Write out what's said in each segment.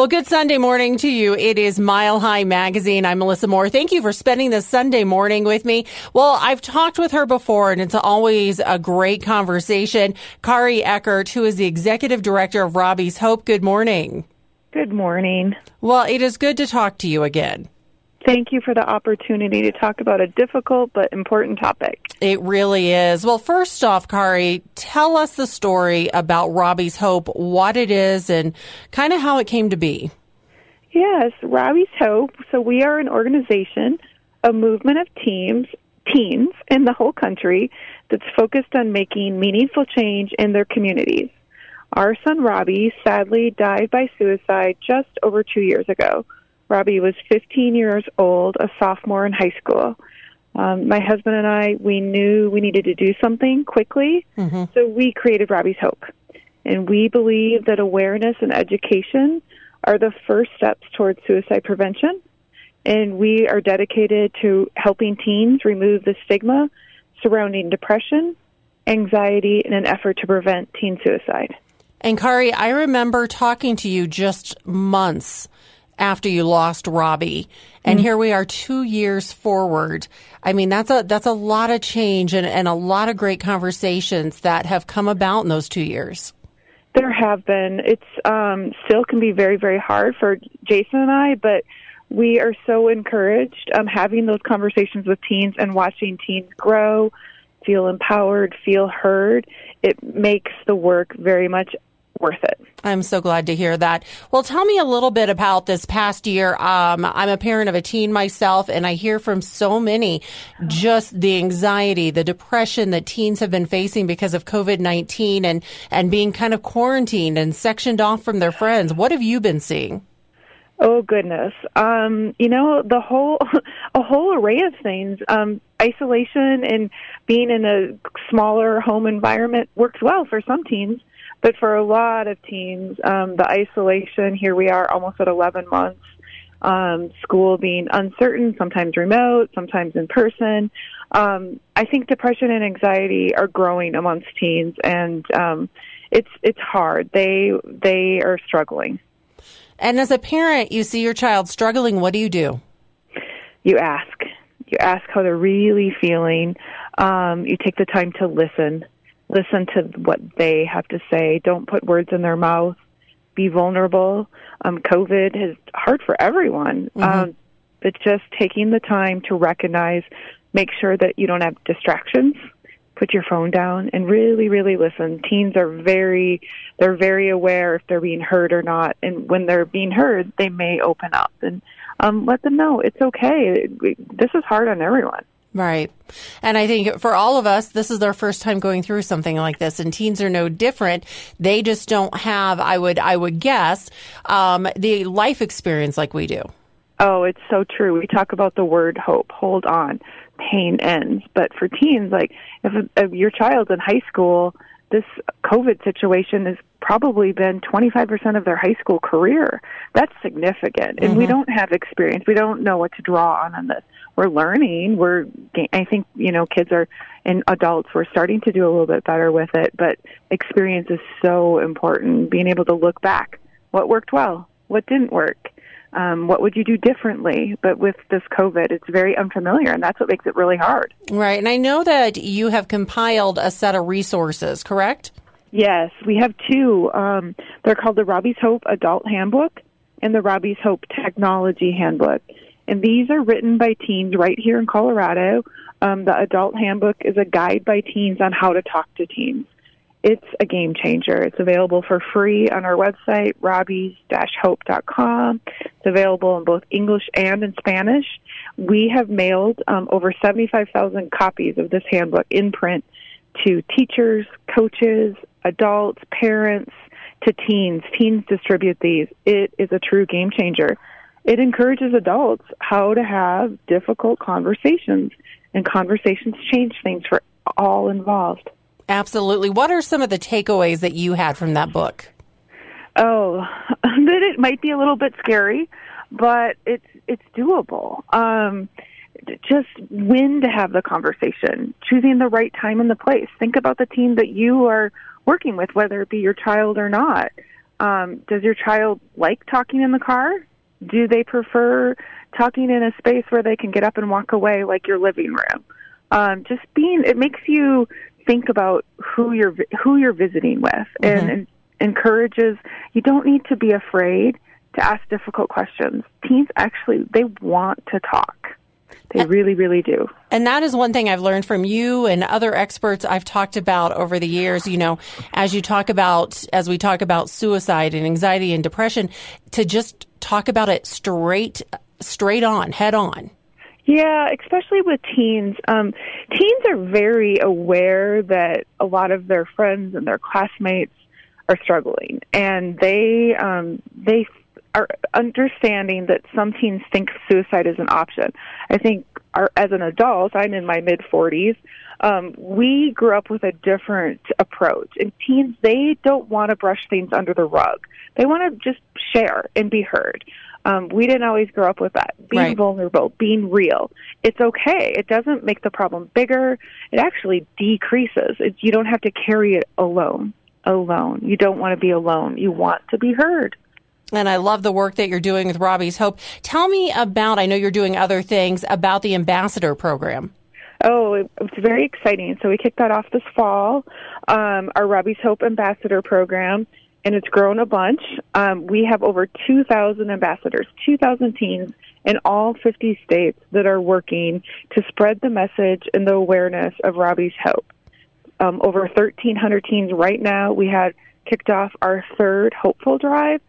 Well, good Sunday morning to you. It is Mile High Magazine. I'm Melissa Moore. Thank you for spending this Sunday morning with me. Well, I've talked with her before and it's always a great conversation. Kari Eckert, who is the executive director of Robbie's Hope. Good morning. Good morning. Well, it is good to talk to you again. Thank you for the opportunity to talk about a difficult but important topic. It really is. Well, first off, Kari, tell us the story about Robbie's Hope, what it is, and kind of how it came to be. Yes, Robbie's Hope. So we are an organization, a movement of teams, teens in the whole country that's focused on making meaningful change in their communities. Our son Robbie sadly died by suicide just over two years ago. Robbie was 15 years old, a sophomore in high school. Um, my husband and I, we knew we needed to do something quickly, mm-hmm. so we created Robbie's Hope. And we believe that awareness and education are the first steps towards suicide prevention. And we are dedicated to helping teens remove the stigma surrounding depression, anxiety, in an effort to prevent teen suicide. And Kari, I remember talking to you just months after you lost Robbie. And mm-hmm. here we are two years forward. I mean, that's a, that's a lot of change and, and a lot of great conversations that have come about in those two years. There have been. It's um, still can be very, very hard for Jason and I, but we are so encouraged um, having those conversations with teens and watching teens grow, feel empowered, feel heard. It makes the work very much worth it. I'm so glad to hear that. Well, tell me a little bit about this past year. Um, I'm a parent of a teen myself, and I hear from so many just the anxiety, the depression that teens have been facing because of COVID 19 and, and being kind of quarantined and sectioned off from their friends. What have you been seeing? Oh goodness. Um, you know, the whole a whole array of things. Um, isolation and being in a smaller home environment works well for some teens. But for a lot of teens, um, the isolation, here we are almost at 11 months, um, school being uncertain, sometimes remote, sometimes in person. Um, I think depression and anxiety are growing amongst teens, and um, it's it's hard. They they are struggling. And as a parent, you see your child struggling. What do you do? You ask. You ask how they're really feeling. Um, you take the time to listen listen to what they have to say. Don't put words in their mouth. Be vulnerable. Um, COVID is hard for everyone, mm-hmm. um, but just taking the time to recognize, make sure that you don't have distractions. Put your phone down and really, really listen. Teens are very, they're very aware if they're being heard or not, and when they're being heard, they may open up and um, let them know it's okay. This is hard on everyone. Right. And I think for all of us, this is their first time going through something like this and teens are no different. They just don't have, I would, I would guess, um, the life experience like we do. Oh, it's so true. We talk about the word hope, hold on, pain ends. But for teens, like if, if your child's in high school, this COVID situation has probably been 25% of their high school career. That's significant. And mm-hmm. we don't have experience. We don't know what to draw on on this we're learning. We're I think you know kids are and adults we're starting to do a little bit better with it, but experience is so important. Being able to look back, what worked well, what didn't work. Um, what would you do differently? But with this COVID, it's very unfamiliar, and that's what makes it really hard. Right. And I know that you have compiled a set of resources, correct? Yes, we have two. Um, they're called the Robbie's Hope Adult Handbook and the Robbie's Hope Technology Handbook. And these are written by teens right here in Colorado. Um, the adult handbook is a guide by teens on how to talk to teens. It's a game changer. It's available for free on our website, robbies-hope.com. It's available in both English and in Spanish. We have mailed um, over 75,000 copies of this handbook in print to teachers, coaches, adults, parents, to teens. Teens distribute these. It is a true game changer it encourages adults how to have difficult conversations, and conversations change things for all involved. Absolutely. What are some of the takeaways that you had from that book? Oh, that it might be a little bit scary, but it's it's doable. Um, just when to have the conversation, choosing the right time and the place. Think about the team that you are working with, whether it be your child or not Um, does your child like talking in the car? Do they prefer talking in a space where they can get up and walk away, like your living room? Um, just being, it makes you think about who you're who you're visiting with, mm-hmm. and, and encourages. You don't need to be afraid to ask difficult questions. Teens actually they want to talk. They really, really do. And that is one thing I've learned from you and other experts I've talked about over the years. You know, as you talk about, as we talk about suicide and anxiety and depression, to just talk about it straight, straight on, head on. Yeah, especially with teens. Um, teens are very aware that a lot of their friends and their classmates are struggling, and they um, they are understanding that some teens think suicide is an option. I think our, as an adult, I'm in my mid 40s. Um, we grew up with a different approach. And teens, they don't want to brush things under the rug. They want to just share and be heard. Um, we didn't always grow up with that. Being right. vulnerable, being real. It's okay. It doesn't make the problem bigger. It actually decreases. It's, you don't have to carry it alone. Alone. You don't want to be alone. You want to be heard. And I love the work that you're doing with Robbie's Hope. Tell me about, I know you're doing other things, about the ambassador program. Oh, it's very exciting. So we kicked that off this fall, um, our Robbie's Hope Ambassador program, and it's grown a bunch. Um, we have over 2,000 ambassadors, 2,000 teens in all 50 states that are working to spread the message and the awareness of Robbie's Hope. Um, over 1,300 teens right now. We had kicked off our third Hopeful Drive,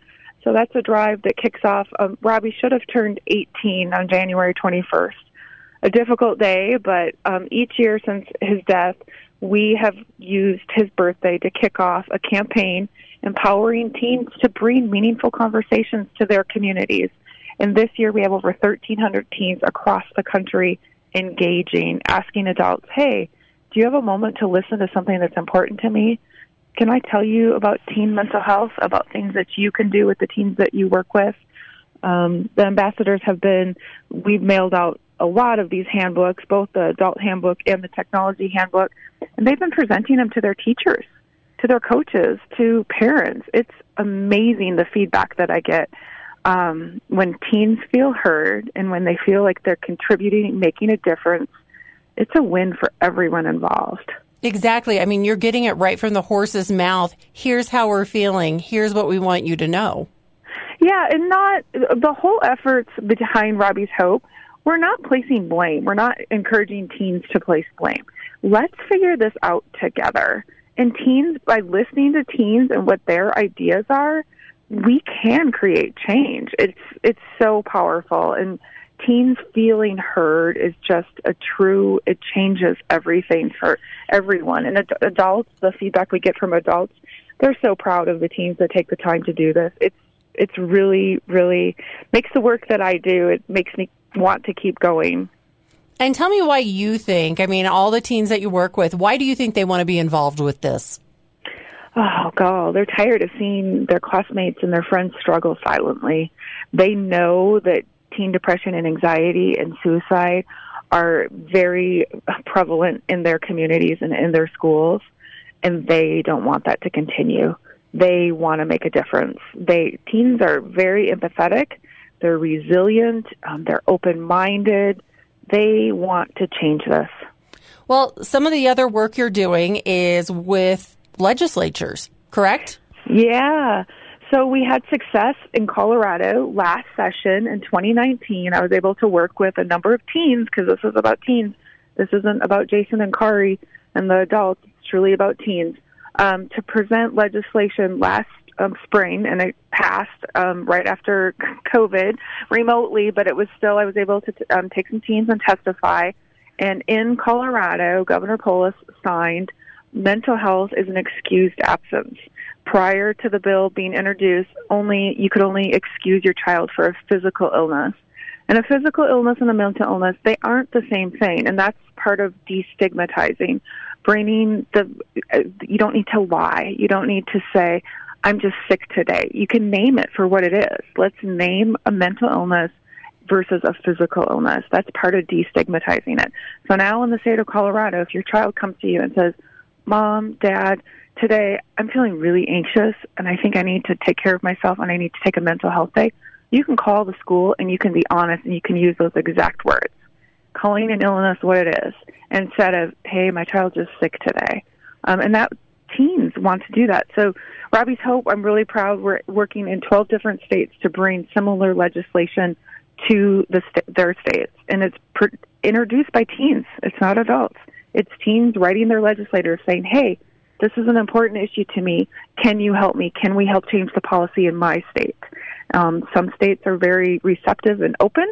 so that's a drive that kicks off. Um, Robbie should have turned 18 on January 21st. A difficult day, but um, each year since his death, we have used his birthday to kick off a campaign empowering teens to bring meaningful conversations to their communities. And this year we have over 1,300 teens across the country engaging, asking adults, hey, do you have a moment to listen to something that's important to me? Can I tell you about teen mental health, about things that you can do with the teens that you work with? Um, the ambassadors have been, we've mailed out a lot of these handbooks, both the adult handbook and the technology handbook, and they've been presenting them to their teachers, to their coaches, to parents. It's amazing the feedback that I get um, when teens feel heard and when they feel like they're contributing, making a difference. It's a win for everyone involved. Exactly. I mean, you're getting it right from the horse's mouth. Here's how we're feeling. Here's what we want you to know. Yeah, and not the whole efforts behind Robbie's Hope. We're not placing blame. We're not encouraging teens to place blame. Let's figure this out together. And teens, by listening to teens and what their ideas are, we can create change. It's it's so powerful and teens feeling heard is just a true it changes everything for everyone. And ad- adults the feedback we get from adults they're so proud of the teens that take the time to do this. It's it's really really makes the work that I do it makes me want to keep going. And tell me why you think I mean all the teens that you work with why do you think they want to be involved with this? Oh god they're tired of seeing their classmates and their friends struggle silently. They know that teen depression and anxiety and suicide are very prevalent in their communities and in their schools, and they don't want that to continue. They want to make a difference. They teens are very empathetic. They're resilient. Um, they're open-minded. They want to change this. Well, some of the other work you're doing is with legislatures, correct? Yeah. So we had success in Colorado last session in 2019. I was able to work with a number of teens because this is about teens. This isn't about Jason and Kari and the adults. It's truly about teens. Um, to present legislation last um, spring, and it passed um, right after COVID remotely, but it was still, I was able to um, take some teens and testify. And in Colorado, Governor Polis signed mental health is an excused absence prior to the bill being introduced, only you could only excuse your child for a physical illness. And a physical illness and a mental illness, they aren't the same thing, and that's part of destigmatizing. Bringing the, you don't need to lie. You don't need to say, I'm just sick today. You can name it for what it is. Let's name a mental illness versus a physical illness. That's part of destigmatizing it. So now in the state of Colorado, if your child comes to you and says, Mom, Dad, today I'm feeling really anxious and I think I need to take care of myself and I need to take a mental health day, you can call the school and you can be honest and you can use those exact words. Calling an illness what it is instead of, hey, my child's just sick today. Um, and that teens want to do that. So, Robbie's Hope, I'm really proud. We're working in 12 different states to bring similar legislation to the st- their states, and it's pr- introduced by teens. It's not adults. It's teens writing their legislators saying, "Hey, this is an important issue to me. Can you help me? Can we help change the policy in my state?" Um, some states are very receptive and open,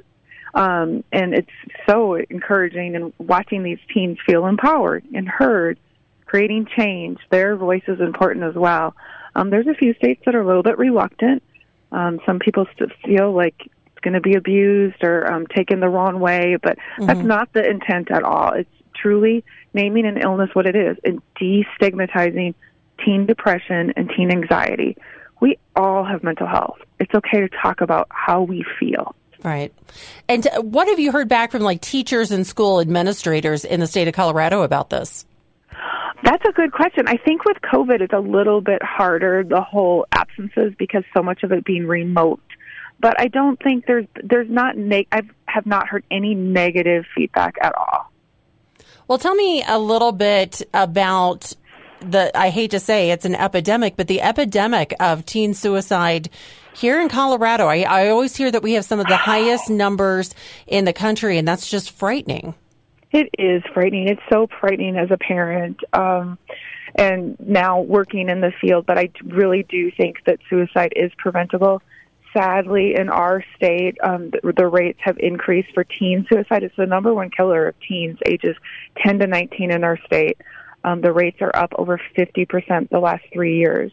um, and it's so encouraging and watching these teens feel empowered and heard, creating change. Their voice is important as well. Um, there's a few states that are a little bit reluctant. Um, some people still feel like it's going to be abused or um, taken the wrong way, but mm-hmm. that's not the intent at all. It's truly naming an illness what it is and destigmatizing teen depression and teen anxiety. We all have mental health. It's okay to talk about how we feel. Right. And uh, what have you heard back from like teachers and school administrators in the state of Colorado about this? That's a good question. I think with COVID, it's a little bit harder, the whole absences, because so much of it being remote. But I don't think there's, there's not, neg- I have not heard any negative feedback at all. Well, tell me a little bit about the, I hate to say it's an epidemic, but the epidemic of teen suicide here in Colorado. I, I always hear that we have some of the highest numbers in the country, and that's just frightening. It is frightening. It's so frightening as a parent. Um, and now working in the field, but I really do think that suicide is preventable. Sadly, in our state, um, the, the rates have increased for teen suicide. It's the number one killer of teens ages 10 to 19 in our state. Um, the rates are up over 50% the last three years.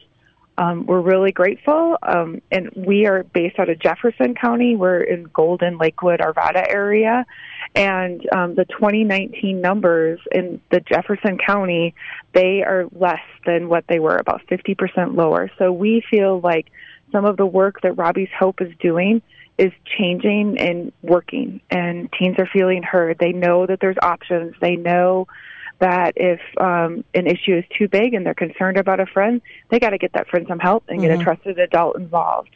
Um, we're really grateful, um, and we are based out of Jefferson County. We're in Golden, Lakewood, Arvada area, and um, the 2019 numbers in the Jefferson County they are less than what they were, about 50% lower. So we feel like some of the work that Robbie's Hope is doing is changing and working, and teens are feeling heard. They know that there's options. They know that if um, an issue is too big and they're concerned about a friend, they got to get that friend some help and mm-hmm. get a mm-hmm. trusted adult involved.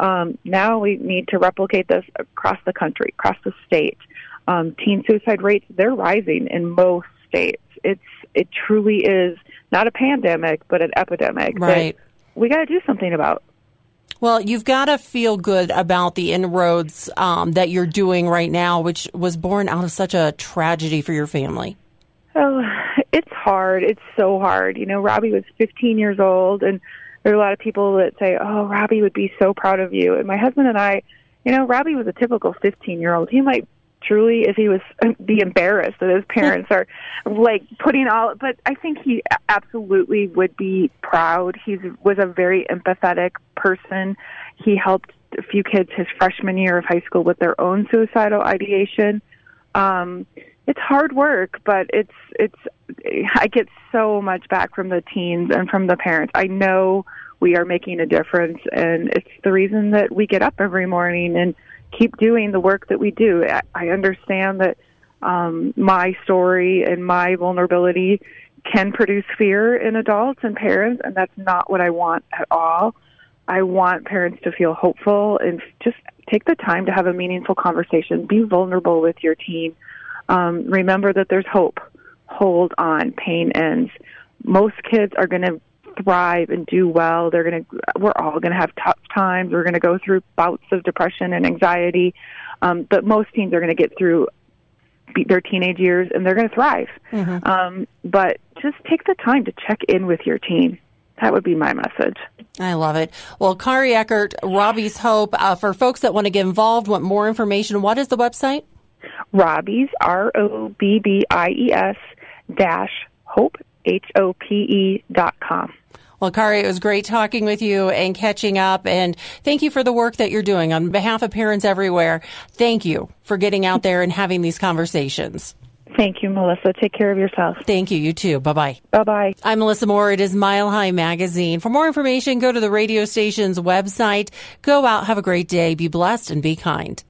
Um, now we need to replicate this across the country, across the state. Um, teen suicide rates they're rising in most states. It's it truly is not a pandemic, but an epidemic. Right. we got to do something about. Well, you've got to feel good about the inroads um, that you're doing right now, which was born out of such a tragedy for your family. Oh, it's hard. It's so hard. You know, Robbie was 15 years old, and there are a lot of people that say, "Oh, Robbie would be so proud of you." And my husband and I, you know, Robbie was a typical 15 year old. He might truly, if he was, be embarrassed that his parents are like putting all. But I think he absolutely would be proud. He was a very empathetic person. He helped a few kids his freshman year of high school with their own suicidal ideation. Um, it's hard work, but it's it's I get so much back from the teens and from the parents. I know we are making a difference and it's the reason that we get up every morning and keep doing the work that we do. I understand that um my story and my vulnerability can produce fear in adults and parents and that's not what I want at all. I want parents to feel hopeful and just take the time to have a meaningful conversation. Be vulnerable with your teen um, remember that there's hope. Hold on. Pain ends. Most kids are going to thrive and do well. They're going to. We're all going to have tough times. We're going to go through bouts of depression and anxiety, um, but most teens are going to get through their teenage years and they're going to thrive. Mm-hmm. Um, but just take the time to check in with your teen. That would be my message. I love it. Well, Kari Eckert, Robbie's Hope. Uh, for folks that want to get involved, want more information, what is the website? Robbie's, R O B B I E S, dash hope, H O P E dot com. Well, Kari, it was great talking with you and catching up. And thank you for the work that you're doing on behalf of parents everywhere. Thank you for getting out there and having these conversations. Thank you, Melissa. Take care of yourself. Thank you. You too. Bye bye. Bye bye. I'm Melissa Moore. It is Mile High Magazine. For more information, go to the radio station's website. Go out, have a great day, be blessed, and be kind.